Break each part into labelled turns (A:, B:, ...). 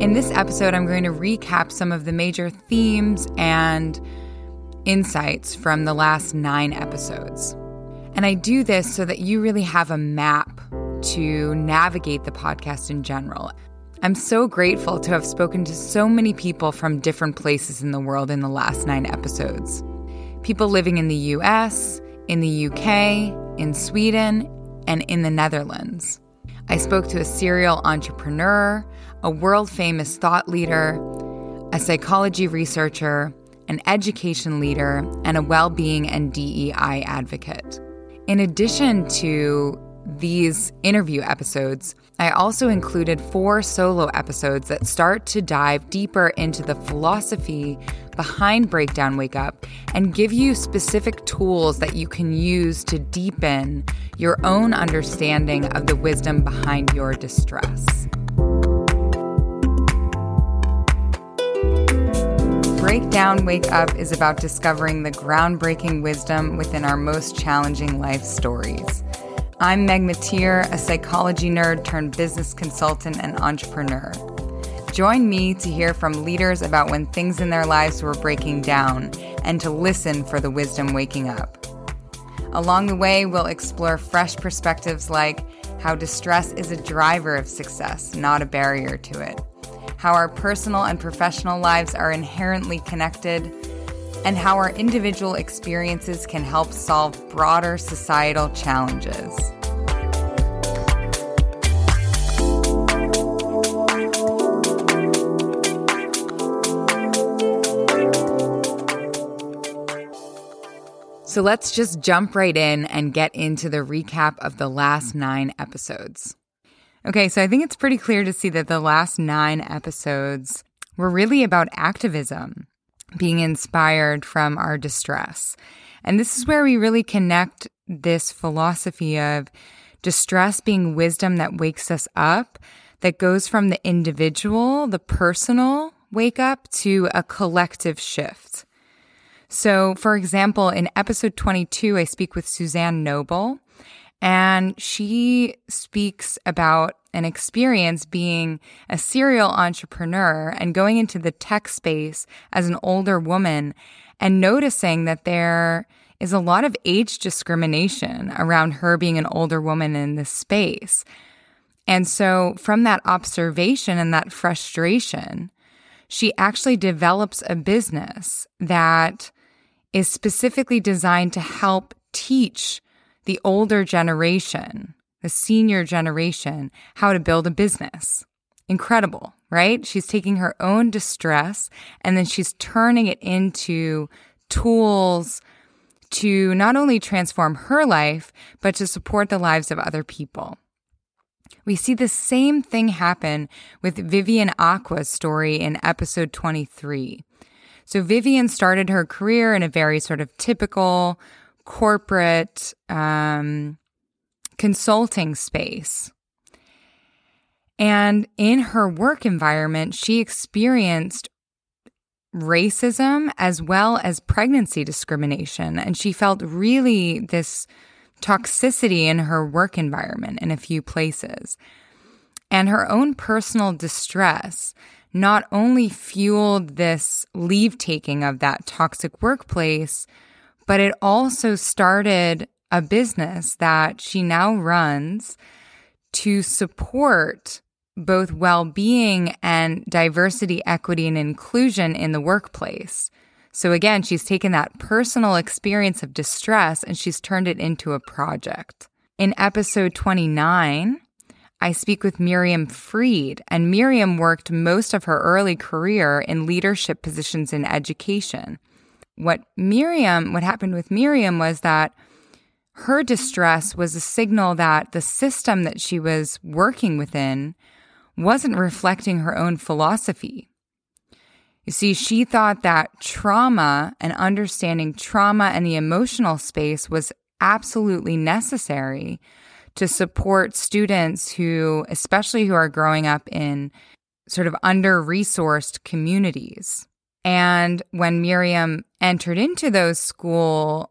A: In this episode, I'm going to recap some of the major themes and insights from the last nine episodes. And I do this so that you really have a map to navigate the podcast in general. I'm so grateful to have spoken to so many people from different places in the world in the last nine episodes. People living in the US, in the UK, in Sweden, and in the Netherlands. I spoke to a serial entrepreneur, a world famous thought leader, a psychology researcher, an education leader, and a well being and DEI advocate. In addition to these interview episodes, I also included four solo episodes that start to dive deeper into the philosophy behind Breakdown Wake Up and give you specific tools that you can use to deepen your own understanding of the wisdom behind your distress. Breakdown Wake Up is about discovering the groundbreaking wisdom within our most challenging life stories. I'm Meg Matier, a psychology nerd turned business consultant and entrepreneur. Join me to hear from leaders about when things in their lives were breaking down and to listen for the wisdom waking up. Along the way, we'll explore fresh perspectives like how distress is a driver of success, not a barrier to it, how our personal and professional lives are inherently connected and how our individual experiences can help solve broader societal challenges. So let's just jump right in and get into the recap of the last nine episodes. Okay, so I think it's pretty clear to see that the last nine episodes were really about activism being inspired from our distress. And this is where we really connect this philosophy of distress being wisdom that wakes us up, that goes from the individual, the personal wake up to a collective shift. So, for example, in episode 22, I speak with Suzanne Noble, and she speaks about an experience being a serial entrepreneur and going into the tech space as an older woman and noticing that there is a lot of age discrimination around her being an older woman in this space. And so, from that observation and that frustration, she actually develops a business that is specifically designed to help teach the older generation the senior generation how to build a business. Incredible, right? She's taking her own distress and then she's turning it into tools to not only transform her life, but to support the lives of other people. We see the same thing happen with Vivian Acquah's story in episode 23. So, Vivian started her career in a very sort of typical corporate um, consulting space. And in her work environment, she experienced racism as well as pregnancy discrimination. And she felt really this toxicity in her work environment in a few places. And her own personal distress not only fueled this leave taking of that toxic workplace, but it also started a business that she now runs to support both well being and diversity, equity, and inclusion in the workplace. So again, she's taken that personal experience of distress and she's turned it into a project. In episode 29, I speak with Miriam Freed, and Miriam worked most of her early career in leadership positions in education. What Miriam, what happened with Miriam was that her distress was a signal that the system that she was working within wasn't reflecting her own philosophy. You see, she thought that trauma and understanding trauma and the emotional space was absolutely necessary to support students who, especially who are growing up in sort of under resourced communities. And when Miriam entered into those school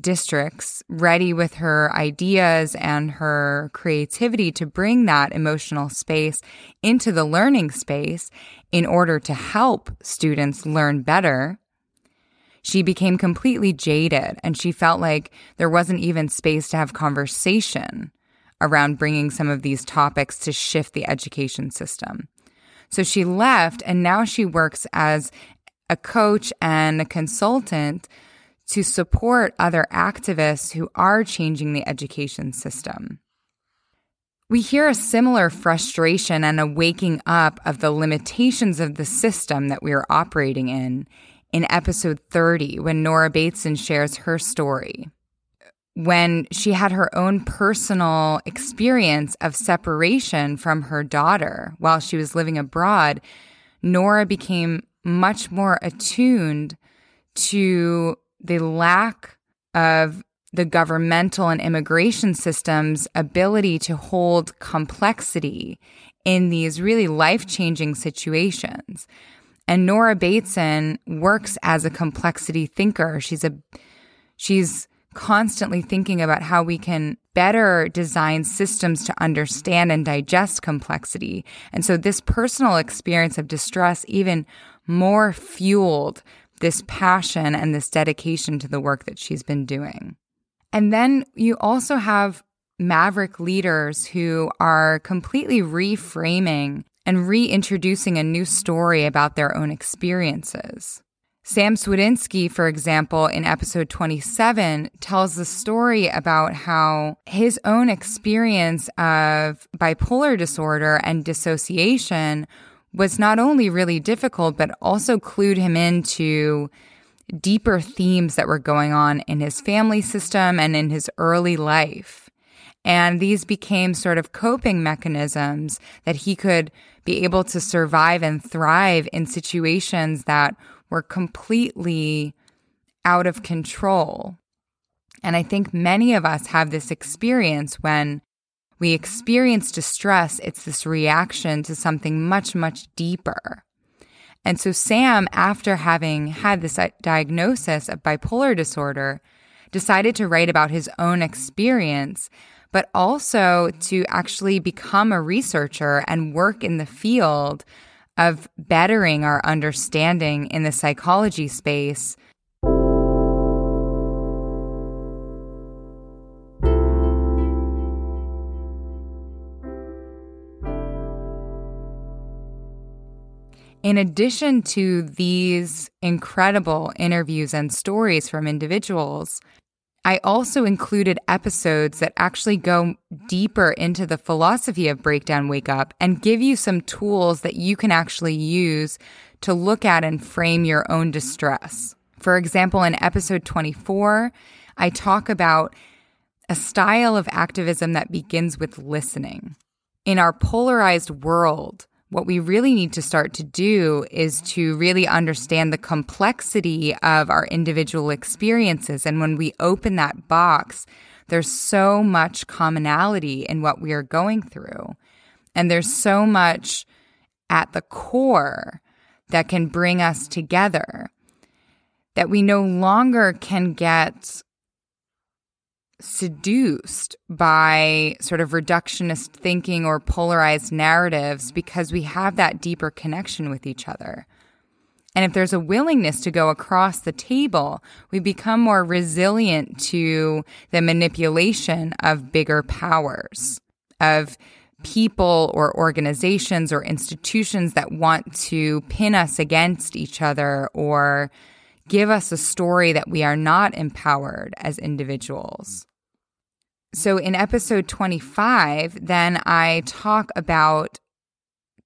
A: districts ready with her ideas and her creativity to bring that emotional space into the learning space in order to help students learn better, she became completely jaded and she felt like there wasn't even space to have conversation around bringing some of these topics to shift the education system. So she left and now she works as a coach and a consultant to support other activists who are changing the education system. We hear a similar frustration and a waking up of the limitations of the system that we are operating in in episode 30 when Nora Bateson shares her story. When she had her own personal experience of separation from her daughter while she was living abroad, Nora became much more attuned to the lack of the governmental and immigration system's ability to hold complexity in these really life changing situations. And Nora Bateson works as a complexity thinker. She's a, she's constantly thinking about how we can better design systems to understand and digest complexity. And so this personal experience of distress even more fueled this passion and this dedication to the work that she's been doing. And then you also have maverick leaders who are completely reframing and reintroducing a new story about their own experiences. Sam Swedinsky, for example, in episode 27, tells the story about how his own experience of bipolar disorder and dissociation was not only really difficult, but also clued him into deeper themes that were going on in his family system and in his early life. And these became sort of coping mechanisms that he could be able to survive and thrive in situations that were completely out of control. And I think many of us have this experience when we experience distress, it's this reaction to something much, much deeper. And so, Sam, after having had this uh, diagnosis of bipolar disorder, decided to write about his own experience, but also to actually become a researcher and work in the field of bettering our understanding in the psychology space In addition to these incredible interviews and stories from individuals, I also included episodes that actually go deeper into the philosophy of Breakdown Wake Up and give you some tools that you can actually use to look at and frame your own distress. For example, in episode 24, I talk about a style of activism that begins with listening. In our polarized world, what we really need to start to do is to really understand the complexity of our individual experiences. And when we open that box, there's so much commonality in what we are going through. And there's so much at the core that can bring us together that we no longer can get seduced by sort of reductionist thinking or polarized narratives because we have that deeper connection with each other. And if there's a willingness to go across the table, we become more resilient to the manipulation of bigger powers, of people or organizations or institutions that want to pin us against each other or give us a story that we are not empowered as individuals. So in episode 25, then I talk about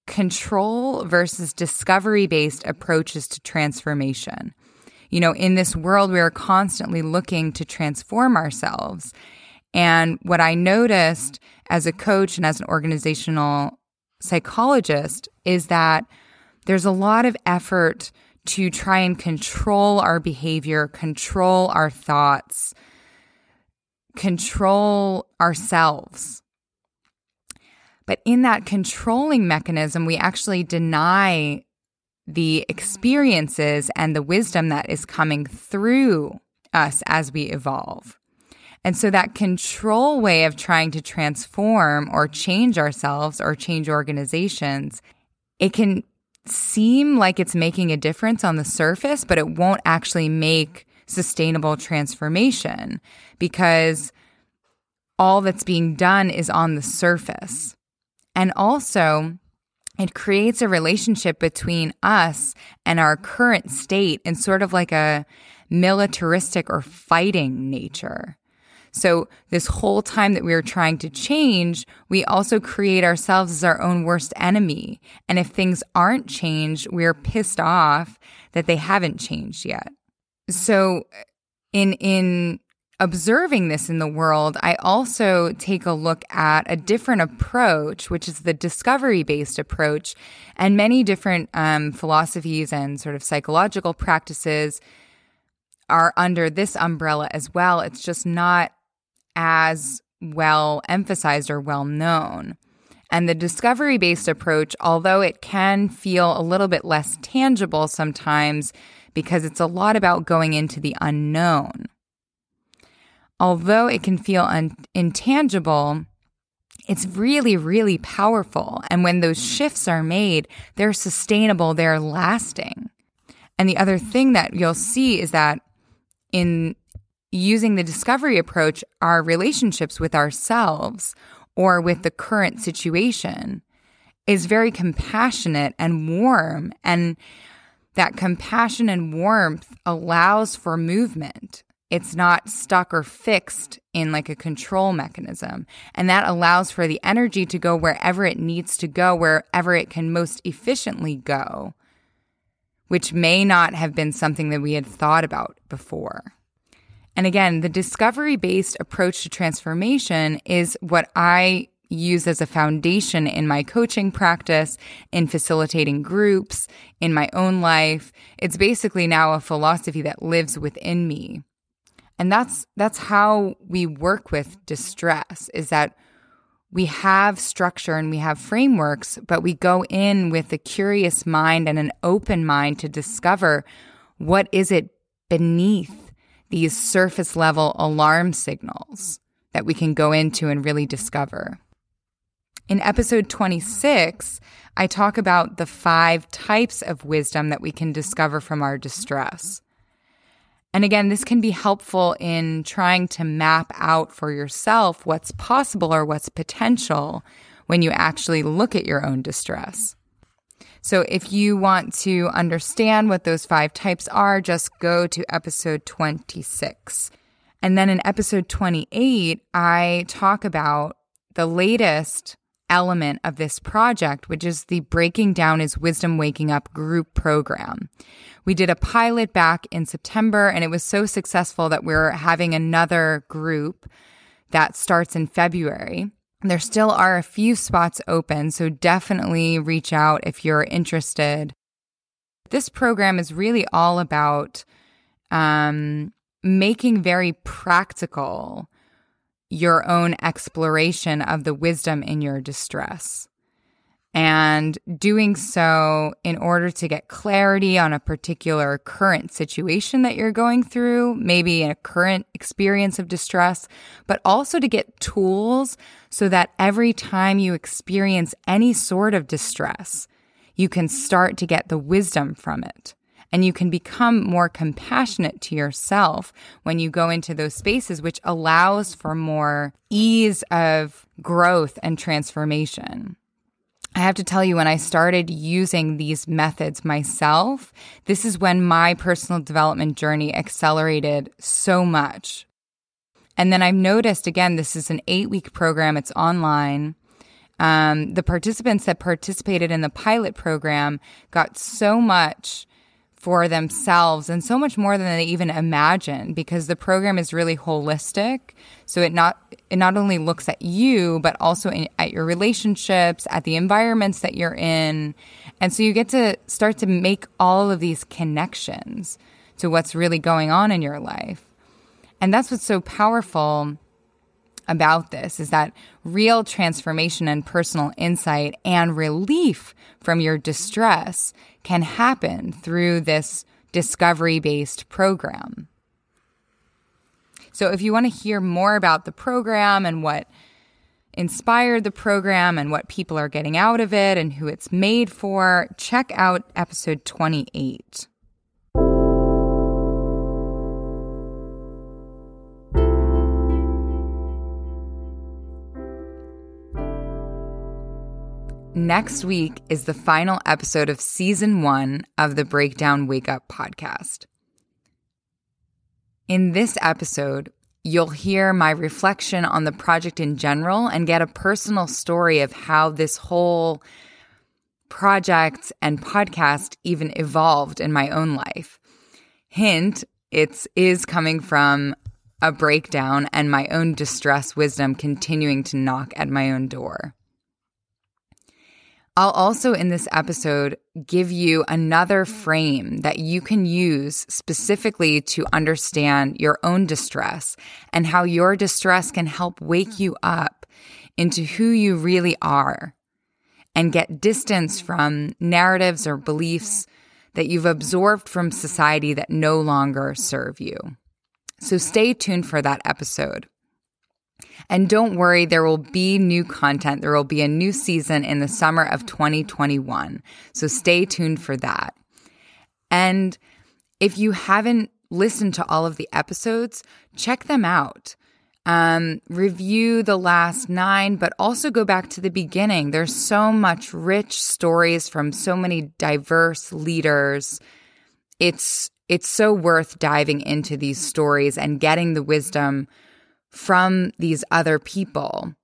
A: control versus discovery based approaches to transformation. You know, in this world, we are constantly looking to transform ourselves. And what I noticed as a coach and as an organizational psychologist is that there's a lot of effort to try and control our behavior, control our thoughts, control ourselves. But in that controlling mechanism, we actually deny the experiences and the wisdom that is coming through us as we evolve. And so that control way of trying to transform or change ourselves or change organizations, it can seem like it's making a difference on the surface, but it won't actually make sustainable transformation because all that's being done is on the surface. And also, it creates a relationship between us and our current state in sort of like a militaristic or fighting nature. So, this whole time that we are trying to change, we also create ourselves as our own worst enemy. And if things aren't changed, we're pissed off that they haven't changed yet. So, in, in observing this in the world, I also take a look at a different approach, which is the discovery based approach. And many different um, philosophies and sort of psychological practices are under this umbrella as well. It's just not as well emphasized or well known. And the discovery based approach, although it can feel a little bit less tangible sometimes because it's a lot about going into the unknown. Although it can feel un- intangible, it's really, really powerful. And when those shifts are made, they're sustainable, they're lasting. And the other thing that you'll see is that in using the discovery approach, our relationships with ourselves or with the current situation is very compassionate and warm. And that compassion and warmth allows for movement. It's not stuck or fixed in like a control mechanism. And that allows for the energy to go wherever it needs to go, wherever it can most efficiently go, which may not have been something that we had thought about before. And again, the discovery based approach to transformation is what I use as a foundation in my coaching practice, in facilitating groups, in my own life. It's basically now a philosophy that lives within me. And that's that's how we work with distress is that we have structure and we have frameworks, but we go in with a curious mind and an open mind to discover what is it beneath these surface level alarm signals that we can go into and really discover. In episode 26, I talk about the five types of wisdom that we can discover from our distress. And again, this can be helpful in trying to map out for yourself what's possible or what's potential when you actually look at your own distress. So if you want to understand what those five types are, just go to episode 26. And then in episode 28, I talk about the latest element of this project, which is the Breaking Down is Wisdom Waking Up group program. We did a pilot back in September, and it was so successful that we're having another group that starts in February. There still are a few spots open, so definitely reach out if you're interested. This program is really all about um, making very practical your own exploration of the wisdom in your distress and doing so in order to get clarity on a particular current situation that you're going through, maybe a current experience of distress, but also to get tools so that every time you experience any sort of distress, you can start to get the wisdom from it. And you can become more compassionate to yourself when you go into those spaces, which allows for more ease of growth and transformation. I have to tell you, when I started using these methods myself, this is when my personal development journey accelerated so much. And then I've noticed again, this is an eight week program, it's online. Um, the participants that participated in the pilot program got so much for themselves and so much more than they even imagine because the program is really holistic. So it not it not only looks at you but also in, at your relationships at the environments that you're in. And so you get to start to make all of these connections to what's really going on in your life. And that's what's so powerful about this is that real transformation and personal insight and relief from your distress can happen through this discovery based program. So if you want to hear more about the program and what inspired the program and what people are getting out of it and who it's made for, check out episode 28. Next week is the final episode of season one of the Breakdown Wake Up podcast. In this episode, you'll hear my reflection on the project in general and get a personal story of how this whole project and podcast even evolved in my own life. Hint, it's is coming from a breakdown and my own distress wisdom continuing to knock at my own door. I'll also in this episode give you another frame that you can use specifically to understand your own distress and how your distress can help wake you up into who you really are and get distance from narratives or beliefs that you've absorbed from society that no longer serve you. So stay tuned for that episode. And don't worry, there will be new content. There will be a new season in the summer of 2021. So stay tuned for that. And if you haven't listened to all of the episodes, check them out. Um, review the last nine, but also go back to the beginning. There's so much rich stories from so many diverse leaders. It's it's so worth diving into these stories and getting the wisdom from these other people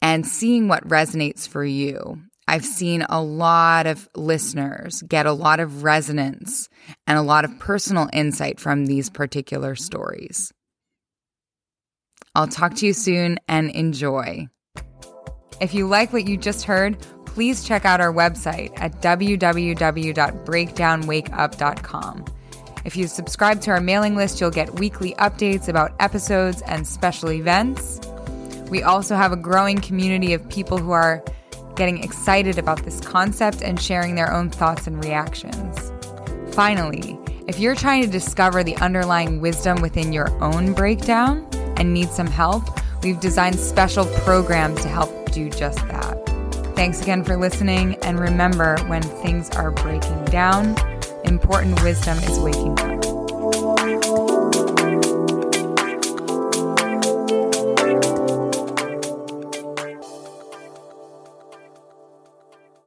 A: and seeing what resonates for you. I've seen a lot of listeners get a lot of resonance and a lot of personal insight from these particular stories. I'll talk to you soon and enjoy. If you like what you just heard, please check out our website at www.breakdownwakeup.com. If you subscribe to our mailing list, you'll get weekly updates about episodes and special events. We also have a growing community of people who are getting excited about this concept and sharing their own thoughts and reactions. Finally, if you're trying to discover the underlying wisdom within your own breakdown and need some help, we've designed special programs to help do just that. Thanks again for listening, and remember when things are breaking down, important wisdom is waking up.